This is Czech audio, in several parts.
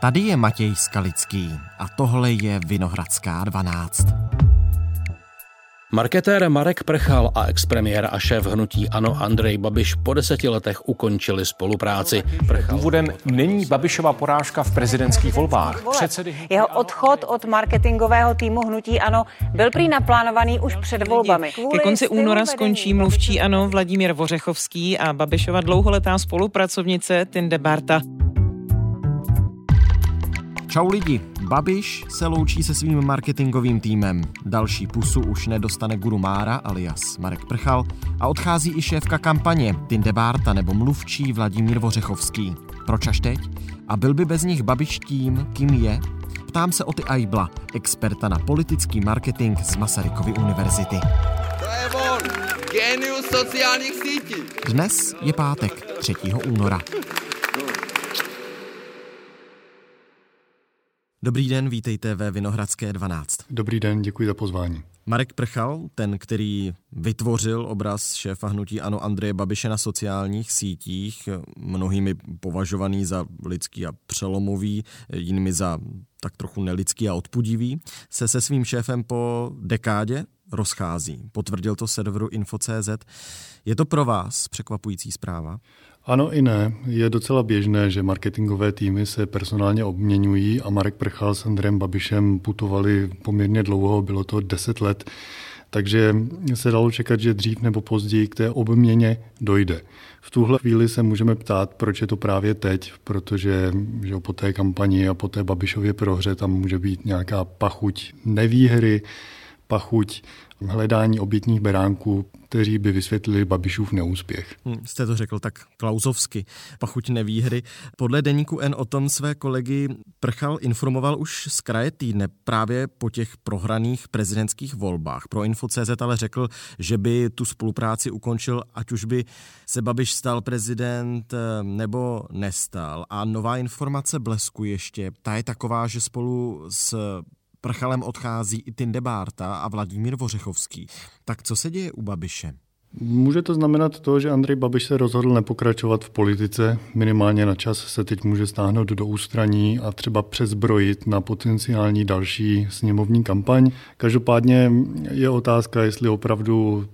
Tady je Matěj Skalický a tohle je Vinohradská 12. Marketér Marek Prchal a expremiér a šéf hnutí Ano Andrej Babiš po deseti letech ukončili spolupráci. Prchal. Důvodem není Babišova porážka v prezidentských volbách. Předsedy Jeho odchod od marketingového týmu hnutí Ano byl prý naplánovaný už před volbami. Ke konci února skončí mluvčí Ano Vladimír Vořechovský a Babišova dlouholetá spolupracovnice Tinde Barta. Čau lidi, Babiš se loučí se svým marketingovým týmem. Další pusu už nedostane Guru Mára alias Marek Prchal a odchází i šéfka kampaně Tinde Bárta nebo mluvčí Vladimír Vořechovský. Proč až teď? A byl by bez nich Babiš tím, kým je? Ptám se o ty Aibla, experta na politický marketing z Masarykovy univerzity. To je on, genius sociálních sítí. Dnes je pátek, 3. února. Dobrý den, vítejte ve Vinohradské 12. Dobrý den, děkuji za pozvání. Marek Prchal, ten, který vytvořil obraz šéfa hnutí Ano Andreje Babiše na sociálních sítích, mnohými považovaný za lidský a přelomový, jinými za tak trochu nelidský a odpudivý, se se svým šéfem po dekádě rozchází. Potvrdil to serveru Info.cz. Je to pro vás překvapující zpráva? Ano i ne. Je docela běžné, že marketingové týmy se personálně obměňují a Marek Prchal s Andrem Babišem putovali poměrně dlouho, bylo to 10 let, takže se dalo čekat, že dřív nebo později k té obměně dojde. V tuhle chvíli se můžeme ptát, proč je to právě teď, protože že po té kampani a po té Babišově prohře tam může být nějaká pachuť nevýhry, pachuť hledání obětních beránků, kteří by vysvětlili Babišův neúspěch. Hmm, jste to řekl tak klauzovsky, pachuť nevýhry. Podle deníku N o tom své kolegy Prchal informoval už z kraje týdne právě po těch prohraných prezidentských volbách. Pro Info.cz ale řekl, že by tu spolupráci ukončil, ať už by se Babiš stal prezident eh, nebo nestal. A nová informace Blesku ještě, ta je taková, že spolu s Prchalem odchází i Tinde Bárta a Vladimír Vořechovský. Tak co se děje u Babiše? Může to znamenat to, že Andrej Babiš se rozhodl nepokračovat v politice, minimálně na čas se teď může stáhnout do ústraní a třeba přezbrojit na potenciální další sněmovní kampaň. Každopádně je otázka, jestli opravdu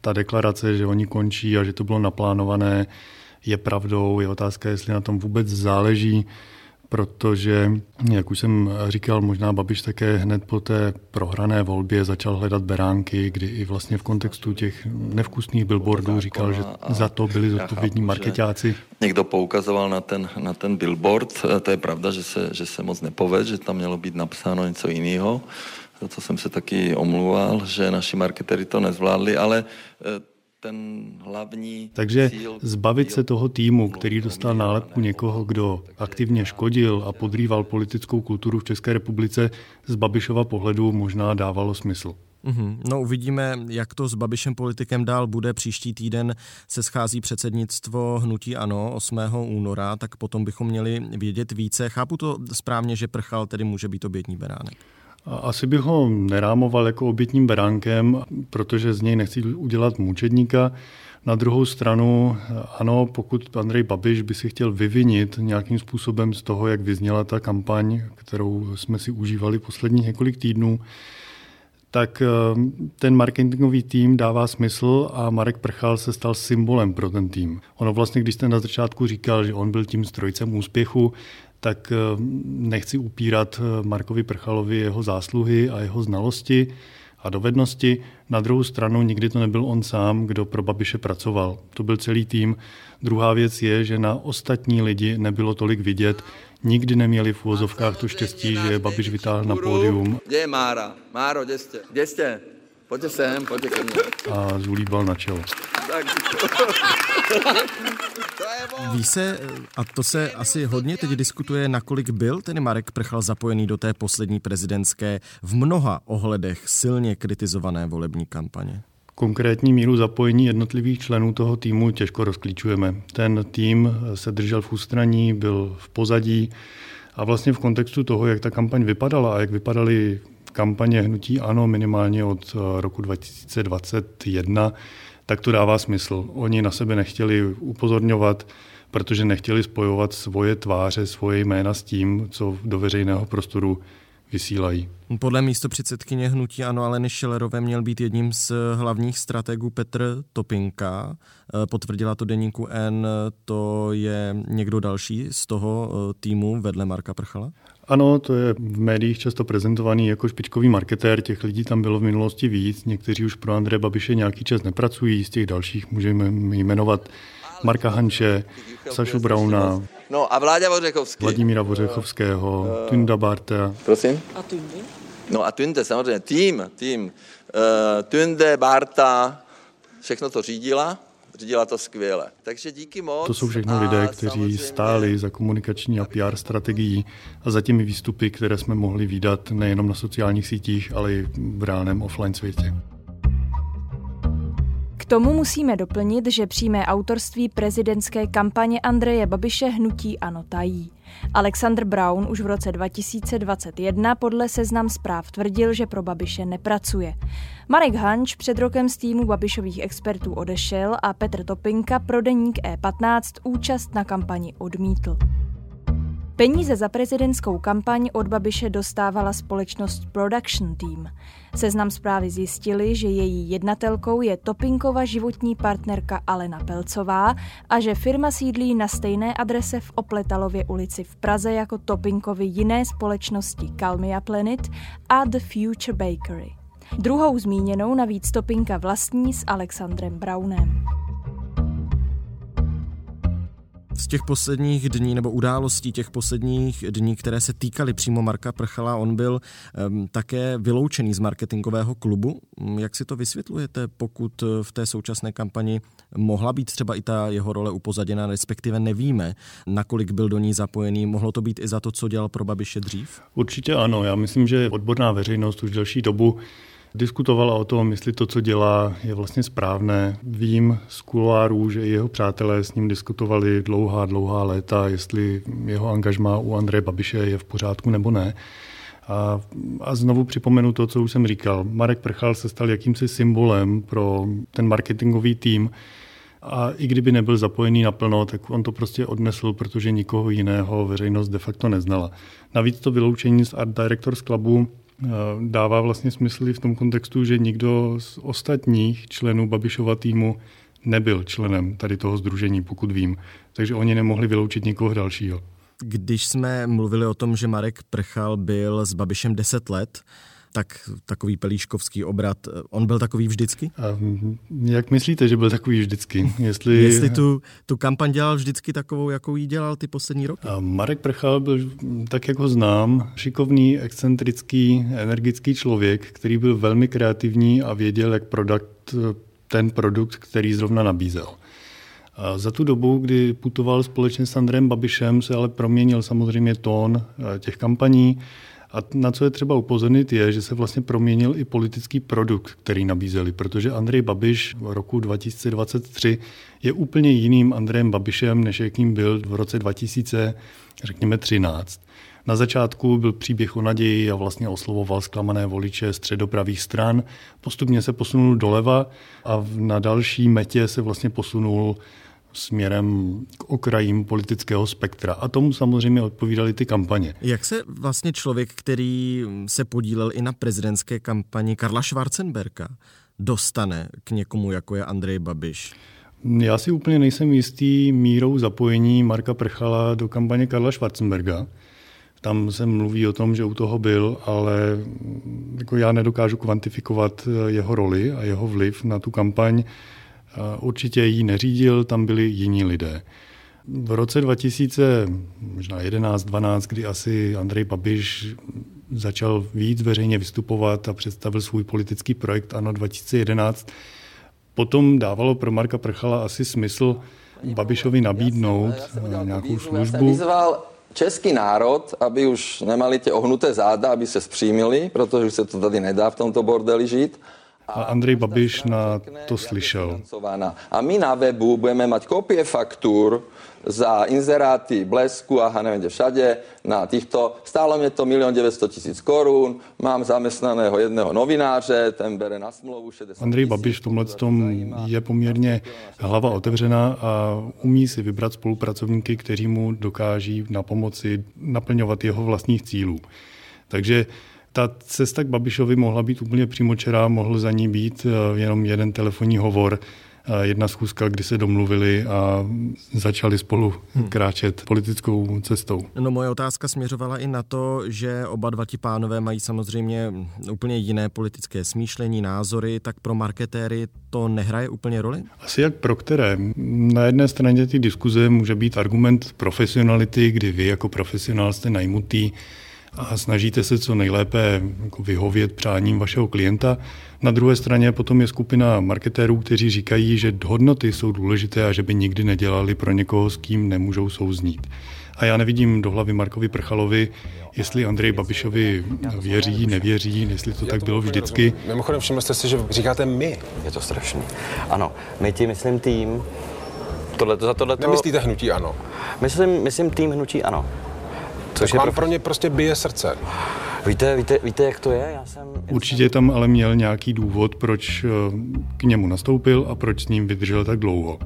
ta deklarace, že oni končí a že to bylo naplánované, je pravdou. Je otázka, jestli na tom vůbec záleží protože, jak už jsem říkal, možná Babiš také hned po té prohrané volbě začal hledat beránky, kdy i vlastně v kontextu těch nevkusných billboardů říkal, že za to byli zodpovědní marketáci. Někdo poukazoval na ten, na ten billboard, to je pravda, že se, že se moc nepoved, že tam mělo být napsáno něco jiného. Za to jsem se taky omluval, že naši marketery to nezvládli, ale eh, ten hlavní Takže zbavit se toho týmu, který dostal nálepku někoho, kdo aktivně škodil a podrýval politickou kulturu v České republice, z Babišova pohledu možná dávalo smysl. Mm-hmm. No uvidíme, jak to s Babišem politikem dál bude. Příští týden se schází předsednictvo Hnutí Ano 8. února, tak potom bychom měli vědět více. Chápu to správně, že Prchal tedy může být obětní beránek. Asi bych ho nerámoval jako obětním beránkem, protože z něj nechci udělat mučedníka. Na druhou stranu, ano, pokud Andrej Babiš by si chtěl vyvinit nějakým způsobem z toho, jak vyzněla ta kampaň, kterou jsme si užívali posledních několik týdnů, tak eh, ten marketingový tým dává smysl a Marek Prchal se stal symbolem pro ten tým. Ono vlastně, když jste na začátku říkal, že on byl tím strojcem úspěchu, tak eh, nechci upírat eh, Markovi Prchalovi jeho zásluhy a jeho znalosti a dovednosti. Na druhou stranu nikdy to nebyl on sám, kdo pro Babiše pracoval. To byl celý tým. Druhá věc je, že na ostatní lidi nebylo tolik vidět. Nikdy neměli v úvozovkách to štěstí, že Babiš vytáhl na pódium. Kde je Mára? Máro, kde jste? Kde jste? Pojďte sem, pojďte ke mně. A zulíbal na čelo. Ví se, a to se asi hodně teď diskutuje, nakolik byl ten Marek Prchal zapojený do té poslední prezidentské v mnoha ohledech silně kritizované volební kampaně? Konkrétní míru zapojení jednotlivých členů toho týmu těžko rozklíčujeme. Ten tým se držel v ústraní, byl v pozadí a vlastně v kontextu toho, jak ta kampaň vypadala a jak vypadaly kampaně hnutí ANO minimálně od roku 2021, tak to dává smysl. Oni na sebe nechtěli upozorňovat, protože nechtěli spojovat svoje tváře, svoje jména s tím, co do veřejného prostoru vysílají. Podle místo předsedkyně hnutí Ano Aleny Šelerové měl být jedním z hlavních strategů Petr Topinka. Eh, potvrdila to deníku N, to je někdo další z toho eh, týmu vedle Marka Prchala? Ano, to je v médiích často prezentovaný jako špičkový marketér, těch lidí tam bylo v minulosti víc, někteří už pro Andreje Babiše nějaký čas nepracují, z těch dalších můžeme jmenovat Marka Hanče, Sašu Brauna, No a Vláďa Vořechovský. Vladimíra Vořechovského, uh, Tunda Barta. Prosím? A Tunde? No a Tunde, samozřejmě, tým, tým. Uh, Tunde, Barta, všechno to řídila, řídila to skvěle. Takže díky moc. To jsou všechno lidé, kteří samozřejmě... stáli za komunikační a PR strategií a za těmi výstupy, které jsme mohli výdat nejenom na sociálních sítích, ale i v reálném offline světě tomu musíme doplnit, že přímé autorství prezidentské kampaně Andreje Babiše hnutí ano tají. Alexander Brown už v roce 2021 podle seznam zpráv tvrdil, že pro Babiše nepracuje. Marek Hanč před rokem z týmu Babišových expertů odešel a Petr Topinka pro deník E15 účast na kampani odmítl. Peníze za prezidentskou kampaň od Babiše dostávala společnost Production Team. Seznam zprávy zjistili, že její jednatelkou je Topinkova životní partnerka Alena Pelcová a že firma sídlí na stejné adrese v Opletalově ulici v Praze jako Topinkovi jiné společnosti Calmia Planet a The Future Bakery. Druhou zmíněnou navíc Topinka vlastní s Alexandrem Brownem z těch posledních dní nebo událostí těch posledních dní, které se týkaly přímo Marka Prchala, on byl um, také vyloučený z marketingového klubu. Jak si to vysvětlujete, pokud v té současné kampani mohla být třeba i ta jeho role upozaděna, respektive nevíme, nakolik byl do ní zapojený. Mohlo to být i za to, co dělal pro Babiše dřív? Určitě ano. Já myslím, že odborná veřejnost už delší dobu Diskutovala o tom, jestli to, co dělá, je vlastně správné. Vím z kuloárů, že i jeho přátelé s ním diskutovali dlouhá, dlouhá léta, jestli jeho angažma u Andreje Babiše je v pořádku nebo ne. A, a znovu připomenu to, co už jsem říkal. Marek Prchal se stal jakýmsi symbolem pro ten marketingový tým, a i kdyby nebyl zapojený naplno, tak on to prostě odnesl, protože nikoho jiného veřejnost de facto neznala. Navíc to vyloučení z Art Directors Clubu dává vlastně smysl i v tom kontextu, že nikdo z ostatních členů Babišova týmu nebyl členem tady toho združení, pokud vím. Takže oni nemohli vyloučit nikoho dalšího. Když jsme mluvili o tom, že Marek Prchal byl s Babišem 10 let, tak takový pelíškovský obrat, on byl takový vždycky? A jak myslíte, že byl takový vždycky? Jestli, Jestli tu, tu kampaň dělal vždycky takovou, jakou ji dělal ty poslední roky? A Marek Prchal byl, tak jak ho znám, šikovný, excentrický, energický člověk, který byl velmi kreativní a věděl, jak prodat ten produkt, který zrovna nabízel. A za tu dobu, kdy putoval společně s Andrem Babišem, se ale proměnil samozřejmě tón eh, těch kampaní, a na co je třeba upozornit je, že se vlastně proměnil i politický produkt, který nabízeli, protože Andrej Babiš v roku 2023 je úplně jiným Andrejem Babišem, než jakým byl v roce 2000, řekněme 13. Na začátku byl příběh o naději a vlastně oslovoval zklamané voliče středopravých stran. Postupně se posunul doleva a na další metě se vlastně posunul směrem k okrajím politického spektra. A tomu samozřejmě odpovídaly ty kampaně. Jak se vlastně člověk, který se podílel i na prezidentské kampani Karla Schwarzenberga, dostane k někomu, jako je Andrej Babiš? Já si úplně nejsem jistý mírou zapojení Marka Prchala do kampaně Karla Schwarzenberga. Tam se mluví o tom, že u toho byl, ale jako já nedokážu kvantifikovat jeho roli a jeho vliv na tu kampaň. Určitě ji neřídil, tam byli jiní lidé. V roce 2011-12, kdy asi Andrej Babiš začal víc veřejně vystupovat a představil svůj politický projekt ANO 2011, potom dávalo pro Marka Prchala asi smysl Babišovi nabídnout nějakou službu. český národ, aby už nemali ty ohnuté záda, aby se zpřímili, protože už se to tady nedá v tomto bordeli žít a Andrej Babiš na to slyšel. A my na webu budeme mať kopie faktur za inzeráty Blesku a neviem kde všade na týchto. Stálo mě to 1 900 tisíc korun, mám zaměstnaného jedného novináře, ten bere na smlouvu 60 Andrej Babiš v tomhle tom je poměrně hlava otevřená a umí si vybrat spolupracovníky, kteří mu dokáží na pomoci naplňovat jeho vlastních cílů. Takže ta cesta k Babišovi mohla být úplně přímočerá, mohl za ní být eh, jenom jeden telefonní hovor, eh, jedna schůzka, kdy se domluvili a začali spolu hmm. kráčet politickou cestou. No moje otázka směřovala i na to, že oba dva ti pánové mají samozřejmě úplně jiné politické smýšlení, názory, tak pro marketéry to nehraje úplně roli? Asi jak pro které. Na jedné straně ty diskuze může být argument profesionality, kdy vy jako profesionál jste najmutý, a snažíte se co nejlépe jako vyhovět přáním vašeho klienta. Na druhé straně potom je skupina marketérů, kteří říkají, že hodnoty jsou důležité a že by nikdy nedělali pro někoho, s kým nemůžou souznít. A já nevidím do hlavy Markovi Prchalovi, jestli Andrej Babišovi věří, nevěří, jestli to tak bylo vždycky. Mimochodem, všiml jste si, že říkáte my. Je to strašný. Ano, my ti myslím tým. Tohle, za tohle Nemyslíte hnutí ano? Myslím, myslím tým hnutí ano. Což tak vám pro ně prostě bije srdce. Víte, víte, víte, jak to je? Já jsem, Určitě tam ale měl nějaký důvod, proč eh, k němu nastoupil a proč s ním vydržel tak dlouho.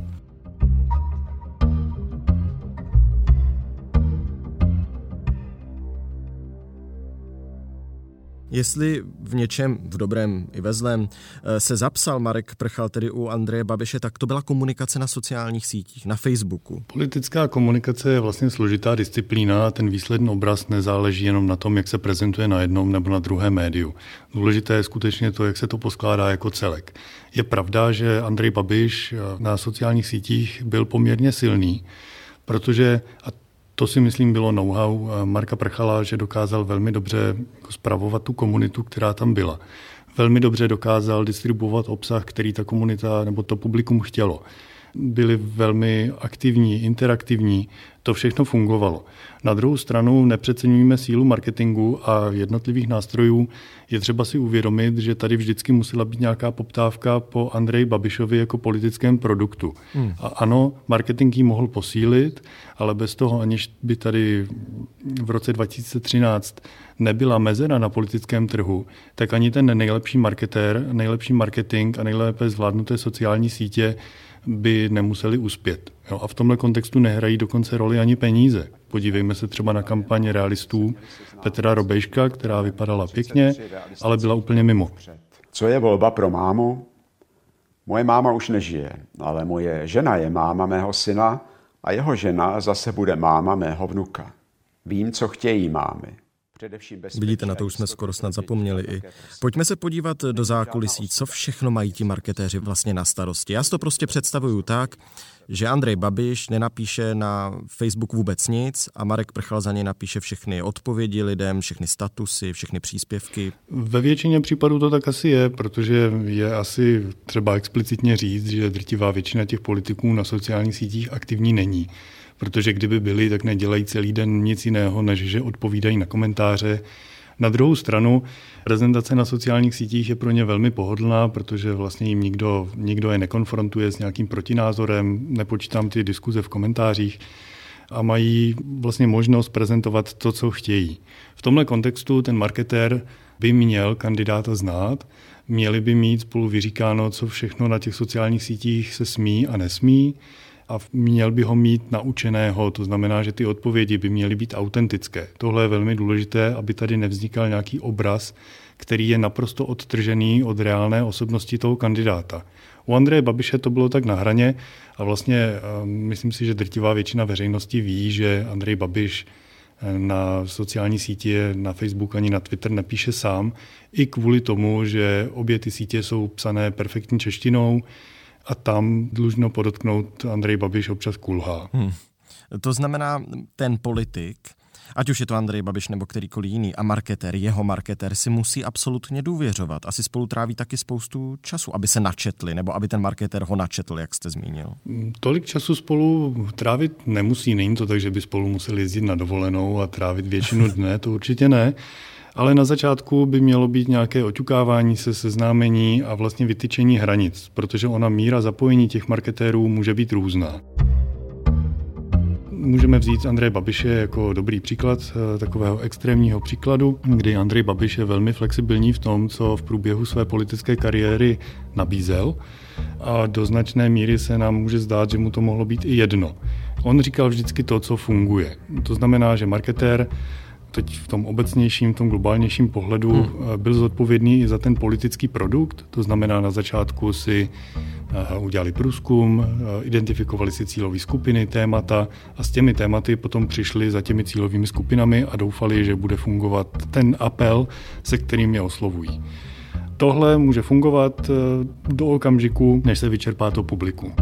Jestli v něčem, v dobrém i ve zlém, eh, se zapsal Marek Prchal tedy u Andreje Babiše, tak to byla komunikace na sociálních sítích, na Facebooku. Politická komunikace je vlastně složitá disciplína a ten výsledný obraz nezáleží jenom na tom, jak se prezentuje na jednom nebo na druhém médiu. Důležité je skutečně to, jak se to poskládá jako celek. Je pravda, že Andrej Babiš eh, na sociálních sítích byl poměrně silný, protože, a to si myslím bylo know-how Marka Prchala, že dokázal velmi dobře zpravovat jako tu komunitu, která tam byla. Velmi dobře dokázal distribuovat obsah, který ta komunita nebo to publikum chtělo. Byli velmi aktivní, interaktivní, to všechno fungovalo. Na druhou stranu nepřeceňujeme sílu marketingu a jednotlivých nástrojů. Je třeba si uvědomit, že tady vždycky musela být nějaká poptávka po Andreji Babišovi jako politickém produktu. Hmm. A ano, marketing ji mohl posílit, ale bez toho, aniž by tady v roce 2013 nebyla mezera na politickém trhu, tak ani ten nejlepší marketér, nejlepší marketing a nejlépe zvládnuté sociální sítě by nemuseli uspět. Jo, a v tomhle kontextu nehrají dokonce roli ani peníze. Podívejme se třeba na kampaň realistů Petra Robejška, která vypadala pěkně, ale byla úplně mimo. Co je volba pro mámu? Moje máma už nežije, ale moje žena je máma mého syna a jeho žena zase bude máma mého vnuka. Vím, co chtějí mámy. Vidíte, na to už jsme skoro snad zapomněli i. Pojďme se podívat do zákulisí, co všechno mají ti marketéři vlastně na starosti. Já si to prostě představuju tak, že Andrej Babiš nenapíše na Facebook vůbec nic a Marek Prchal za něj napíše všechny odpovědi lidem, všechny statusy, všechny příspěvky. Ve většině případů to tak asi je, protože je asi třeba explicitně říct, že drtivá většina těch politiků na sociálních sítích aktivní není protože kdyby byli, tak nedělají celý den nic jiného, než že odpovídají na komentáře. Na druhou stranu, prezentace na sociálních sítích je pro ně velmi pohodlná, protože vlastně jim nikdo, nikdo je nekonfrontuje s nějakým protinázorem, nepočítám ty diskuze v komentářích a mají vlastně možnost prezentovat to, co chtějí. V tomhle kontextu ten marketér by měl kandidáta znát, měli by mít spolu vyříkáno, co všechno na těch sociálních sítích se smí a nesmí, a měl by ho mít naučeného, to znamená, že ty odpovědi by měly být autentické. Tohle je velmi důležité, aby tady nevznikal nějaký obraz, který je naprosto odtržený od reálné osobnosti toho kandidáta. U Andreje Babiše to bylo tak na hraně a vlastně eh, myslím si, že drtivá většina veřejnosti ví, že Andrej Babiš eh, na sociální sítě, na Facebook ani na Twitter nepíše sám, i kvůli tomu, že obě ty sítě jsou psané perfektní češtinou, a tam dlužno podotknout, Andrej Babiš občas kulhá. Hmm. To znamená, ten politik, ať už je to Andrej Babiš nebo kterýkoliv jiný, a marketér, jeho marketér si musí absolutně důvěřovat. Asi spolu tráví taky spoustu času, aby se načetli, nebo aby ten marketér ho načetl, jak jste zmínil. Tolik času spolu trávit nemusí, není to tak, že by spolu museli jezdit na dovolenou a trávit většinu dne, to určitě ne ale na začátku by mělo být nějaké oťukávání se, seznámení a vlastně vytyčení hranic, protože ona míra zapojení těch marketérů může být různá. Můžeme vzít Andreje Babiše jako dobrý příklad eh, takového extrémního příkladu, kdy Andrej Babiš je velmi flexibilní v tom, co v průběhu své politické kariéry nabízel a do značné míry se nám může zdát, že mu to mohlo být i jedno. On říkal vždycky to, co funguje. To znamená, že marketér teď v tom obecnějším, v tom globálnějším pohledu hmm. Eh, byl zodpovědný i za ten politický produkt. To znamená, na začátku si eh, udělali průzkum, eh, identifikovali si cílové skupiny, témata a s těmi tématy potom přišli za těmi cílovými skupinami a doufali, že bude fungovat ten apel, se kterým je oslovují. Tohle může fungovat do okamžiku, než se vyčerpá to publikum.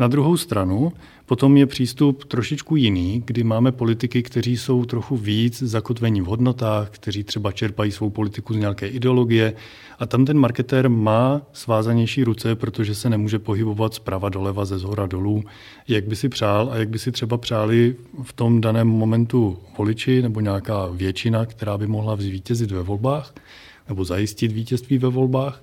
Na druhou stranu potom je přístup trošičku jiný, kdy máme politiky, kteří jsou trochu víc zakotvení v hodnotách, kteří třeba čerpají svou politiku z nějaké ideologie a tam ten marketér má svázanější ruce, protože se nemůže pohybovat zprava doleva, ze zhora dolů, jak by si přál a jak by si třeba přáli v tom daném momentu voliči nebo nějaká většina, která by mohla zvítězit ve volbách nebo zajistit vítězství ve volbách.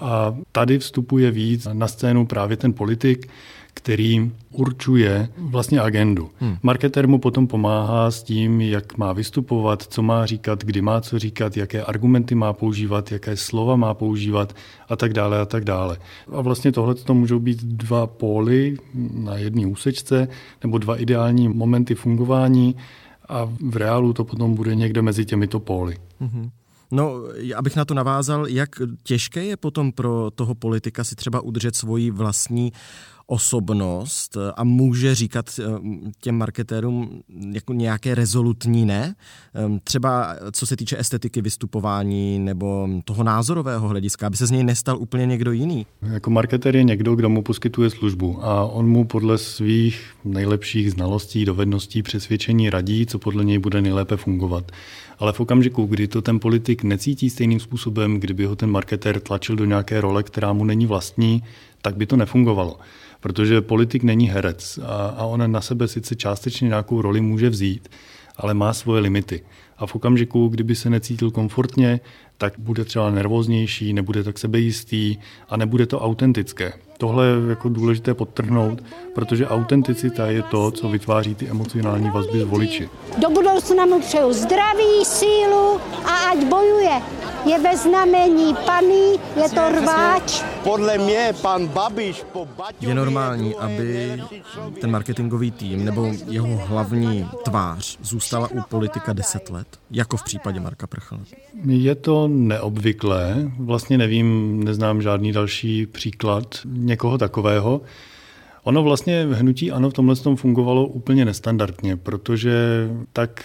A tady vstupuje víc na scénu právě ten politik, který určuje vlastně agendu. Hmm. Marketer mu potom pomáhá s tím, jak má vystupovat, co má říkat, kdy má co říkat, jaké argumenty má používat, jaké slova má používat a tak dále a tak dále. A vlastně tohle to můžou být dva póly na jedné úsečce nebo dva ideální momenty fungování a v reálu to potom bude někde mezi těmito póly. Hmm. No, abych na to navázal, jak těžké je potom pro toho politika si třeba udržet svoji vlastní osobnost a může říkat eh, těm marketérům jako nějaké rezolutní ne. Ehm, třeba co se týče estetiky vystupování nebo toho názorového hlediska, aby se z něj nestal úplně někdo jiný. Jako marketér je někdo, kdo mu poskytuje službu a on mu podle svých nejlepších znalostí, dovedností, přesvědčení radí, co podle něj bude nejlépe fungovat. Ale v okamžiku, kdy to ten politik necítí stejným způsobem, kdyby ho ten marketér tlačil do nějaké role, která mu není vlastní, tak by to nefungovalo protože politik není herec a, a on na sebe sice částečně nějakou roli může vzít, ale má svoje limity. A v okamžiku, kdyby se necítil komfortně, tak bude třeba nervóznější, nebude tak sebejistý a nebude to autentické. Tohle je jako důležité podtrhnout, protože autenticita je to, co vytváří ty emocionální vazby s voliči. Do budoucna mu přeju zdraví, sílu a ať bojuje. Je ve znamení paný, je to rváč. Podle mě pan Babiš po Baťovi... Je normální, aby ten marketingový tým nebo jeho hlavní tvář zůstala u politika 10 let, jako v případě Marka Prchala? Je to neobvyklé. Vlastně nevím, neznám žádný další příklad někoho takového. Ono vlastně hnutí ano v tomhle tom fungovalo úplně nestandardně, protože tak,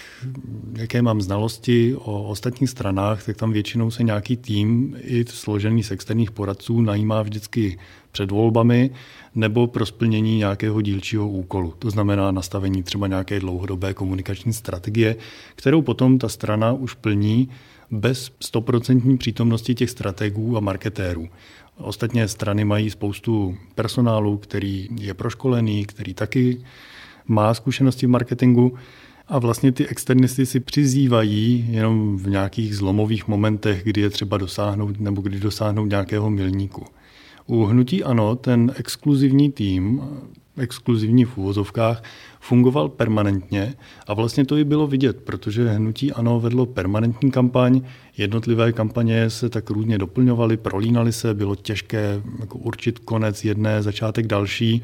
jaké mám znalosti o ostatních stranách, tak tam většinou se nějaký tým i složený z externích poradců najímá vždycky před volbami nebo pro splnění nějakého dílčího úkolu. To znamená nastavení třeba nějaké dlouhodobé komunikační strategie, kterou potom ta strana už plní bez stoprocentní přítomnosti těch strategů a marketérů. Ostatně strany mají spoustu personálu, který je proškolený, který taky má zkušenosti v marketingu a vlastně ty externisty si přizývají jenom v nějakých zlomových momentech, kdy je třeba dosáhnout nebo kdy dosáhnout nějakého milníku. U hnutí ano, ten exkluzivní tým, exkluzivní v úvozovkách, fungoval permanentně a vlastně to i bylo vidět, protože hnutí ANO vedlo permanentní kampaň, jednotlivé kampaně se tak různě doplňovaly, prolínaly se, bylo těžké jako určit konec jedné, začátek další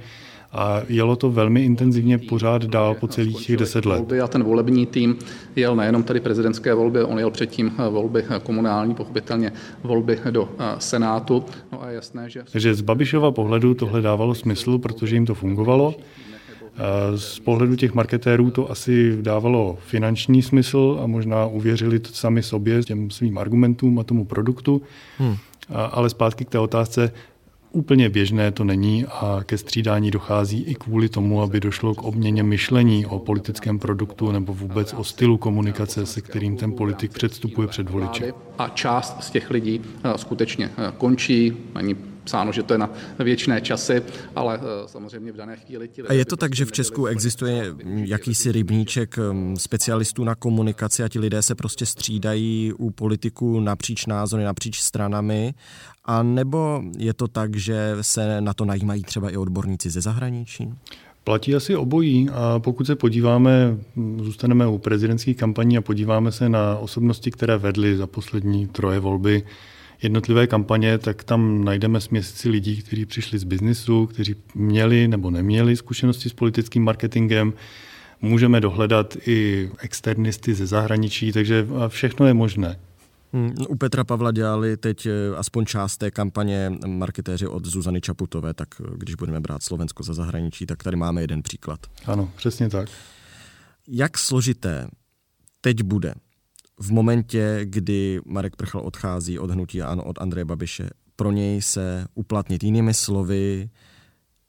a jelo to velmi intenzivně pořád dál po celých těch deset let. A ten volební tým jel nejenom tady prezidentské volby, on jel předtím volby komunální, pochopitelně volby do Senátu. No a jasné, že... Takže z Babišova pohledu tohle dávalo smysl, protože jim to fungovalo. Z pohledu těch marketérů to asi dávalo finanční smysl a možná uvěřili to sami sobě, těm svým argumentům a tomu produktu. Hmm. Ale zpátky k té otázce, úplně běžné to není a ke střídání dochází i kvůli tomu, aby došlo k obměně myšlení o politickém produktu nebo vůbec o stylu komunikace, se kterým ten politik předstupuje před voliče. A část z těch lidí skutečně končí, ani psáno, že to je na věčné časy, ale eh, samozřejmě v dané chvíli ti A je to tak, že v Česku existuje jakýsi rybníček hm, specialistů na komunikaci a ti lidé se prostě střídají u politiků napříč názory, napříč stranami, a nebo je to tak, že se na to najímají třeba i odborníci ze zahraničí? Platí asi obojí a pokud se podíváme, zůstaneme u prezidentských kampaní a podíváme se na osobnosti, které vedly za poslední troje volby jednotlivé kampaně, tak tam najdeme směsici lidí, kteří přišli z biznisu, kteří měli nebo neměli zkušenosti s politickým marketingem. Můžeme dohledat i externisty ze zahraničí, takže všechno je možné. Hmm, u Petra Pavla dělali teď eh, aspoň část té kampaně marketéři od Zuzany Čaputové, tak eh, když budeme brát Slovensko za zahraničí, tak tady máme jeden příklad. Ano, přesně tak. Jak složité teď bude v momentě, kdy Marek Prchal odchází od hnutí ANO od Andreje Babiše, pro něj se uplatnit jinými slovy,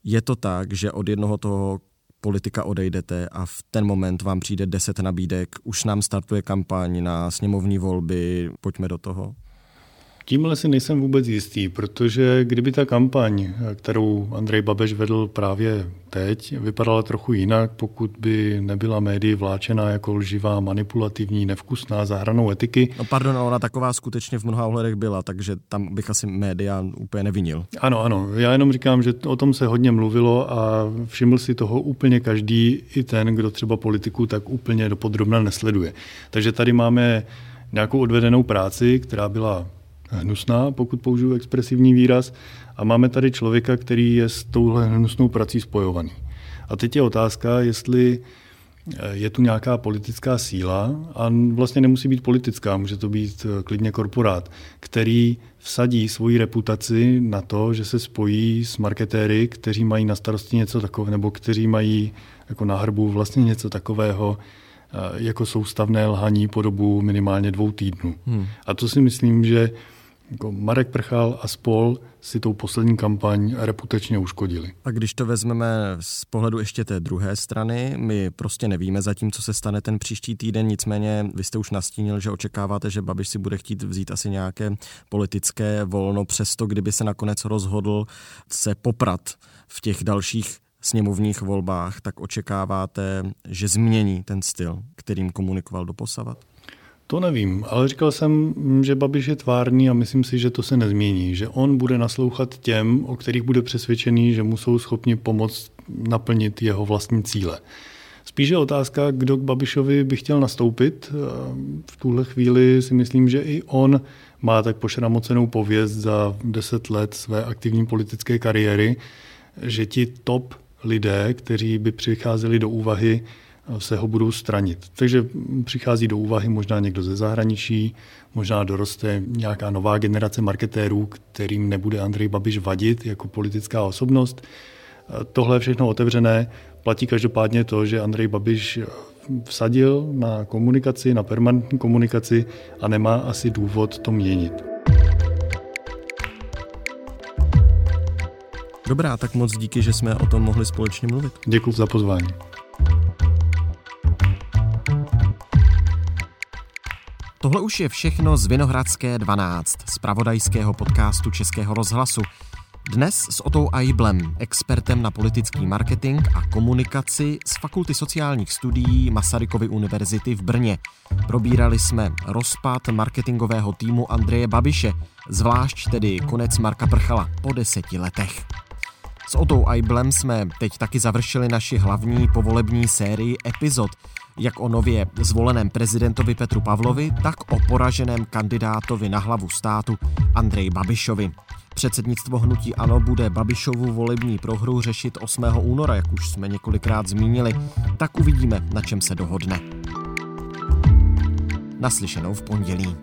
je to tak, že od jednoho toho politika odejdete a v ten moment vám přijde deset nabídek, už nám startuje kampaň na sněmovní volby, pojďme do toho? Tímhle si nejsem vůbec jistý, protože kdyby ta kampaň, kterou Andrej Babeš vedl právě teď, vypadala trochu jinak, pokud by nebyla médii vláčená jako lživá, manipulativní, nevkusná, zahranou etiky. No pardon, ona taková skutečně v mnoha ohledech byla, takže tam bych asi média úplně nevinil. Ano, ano. Já jenom říkám, že o tom se hodně mluvilo a všiml si toho úplně každý, i ten, kdo třeba politiku tak úplně dopodrobna nesleduje. Takže tady máme nějakou odvedenou práci, která byla hnusná, pokud použiju expresivní výraz, a máme tady člověka, který je s touhle hnusnou prací spojovaný. A teď je otázka, jestli eh, je tu nějaká politická síla a vlastně nemusí být politická, může to být eh, klidně korporát, který vsadí svoji reputaci na to, že se spojí s marketéry, kteří mají na starosti něco takového, nebo kteří mají jako na hrbu vlastně něco takového, eh, jako soustavné lhaní po dobu minimálně dvou týdnů. Hmm. A to si myslím, že jako Marek Prchal a spol si tou poslední kampaň reputačně uškodili. A když to vezmeme z pohledu ještě té druhé strany, my prostě nevíme zatím, co se stane ten příští týden, nicméně vy jste už nastínil, že očekáváte, že Babiš si bude chtít vzít asi nějaké politické volno, přesto kdyby se nakonec rozhodl se poprat v těch dalších sněmovních volbách, tak očekáváte, že změní ten styl, kterým komunikoval doposavat? To nevím, ale říkal jsem, že Babiš je tvárný a myslím si, že to se nezmění, že on bude naslouchat těm, o kterých bude přesvědčený, že mu jsou schopni pomoct naplnit jeho vlastní cíle. Spíš je otázka, kdo k Babišovi by chtěl nastoupit. V tuhle chvíli si myslím, že i on má tak pošramocenou pověst za deset let své aktivní politické kariéry, že ti top lidé, kteří by přicházeli do úvahy, se ho budou stranit. Takže přichází do úvahy možná někdo ze zahraničí, možná doroste nějaká nová generace marketérů, kterým nebude Andrej Babiš vadit jako politická osobnost. Tohle je všechno otevřené. Platí každopádně to, že Andrej Babiš vsadil na komunikaci, na permanentní komunikaci a nemá asi důvod to měnit. Dobrá, tak moc díky, že jsme o tom mohli společně mluvit. Děkuji za pozvání. Tohle už je všechno z Vinohradské 12, z pravodajského podcastu Českého rozhlasu. Dnes s Otou Aiblem, expertem na politický marketing a komunikaci z Fakulty sociálních studií Masarykovy univerzity v Brně. Probírali jsme rozpad marketingového týmu Andreje Babiše, zvlášť tedy konec Marka Prchala po deseti letech. S Otou Aiblem jsme teď taky završili naši hlavní povolební sérii epizod – jak o nově zvoleném prezidentovi Petru Pavlovi, tak o poraženém kandidátovi na hlavu státu Andrej Babišovi. Předsednictvo hnutí ANO bude Babišovu volební prohru řešit 8. února, jak už jsme několikrát zmínili, tak uvidíme, na čem se dohodne. Naslyšenou v pondělí.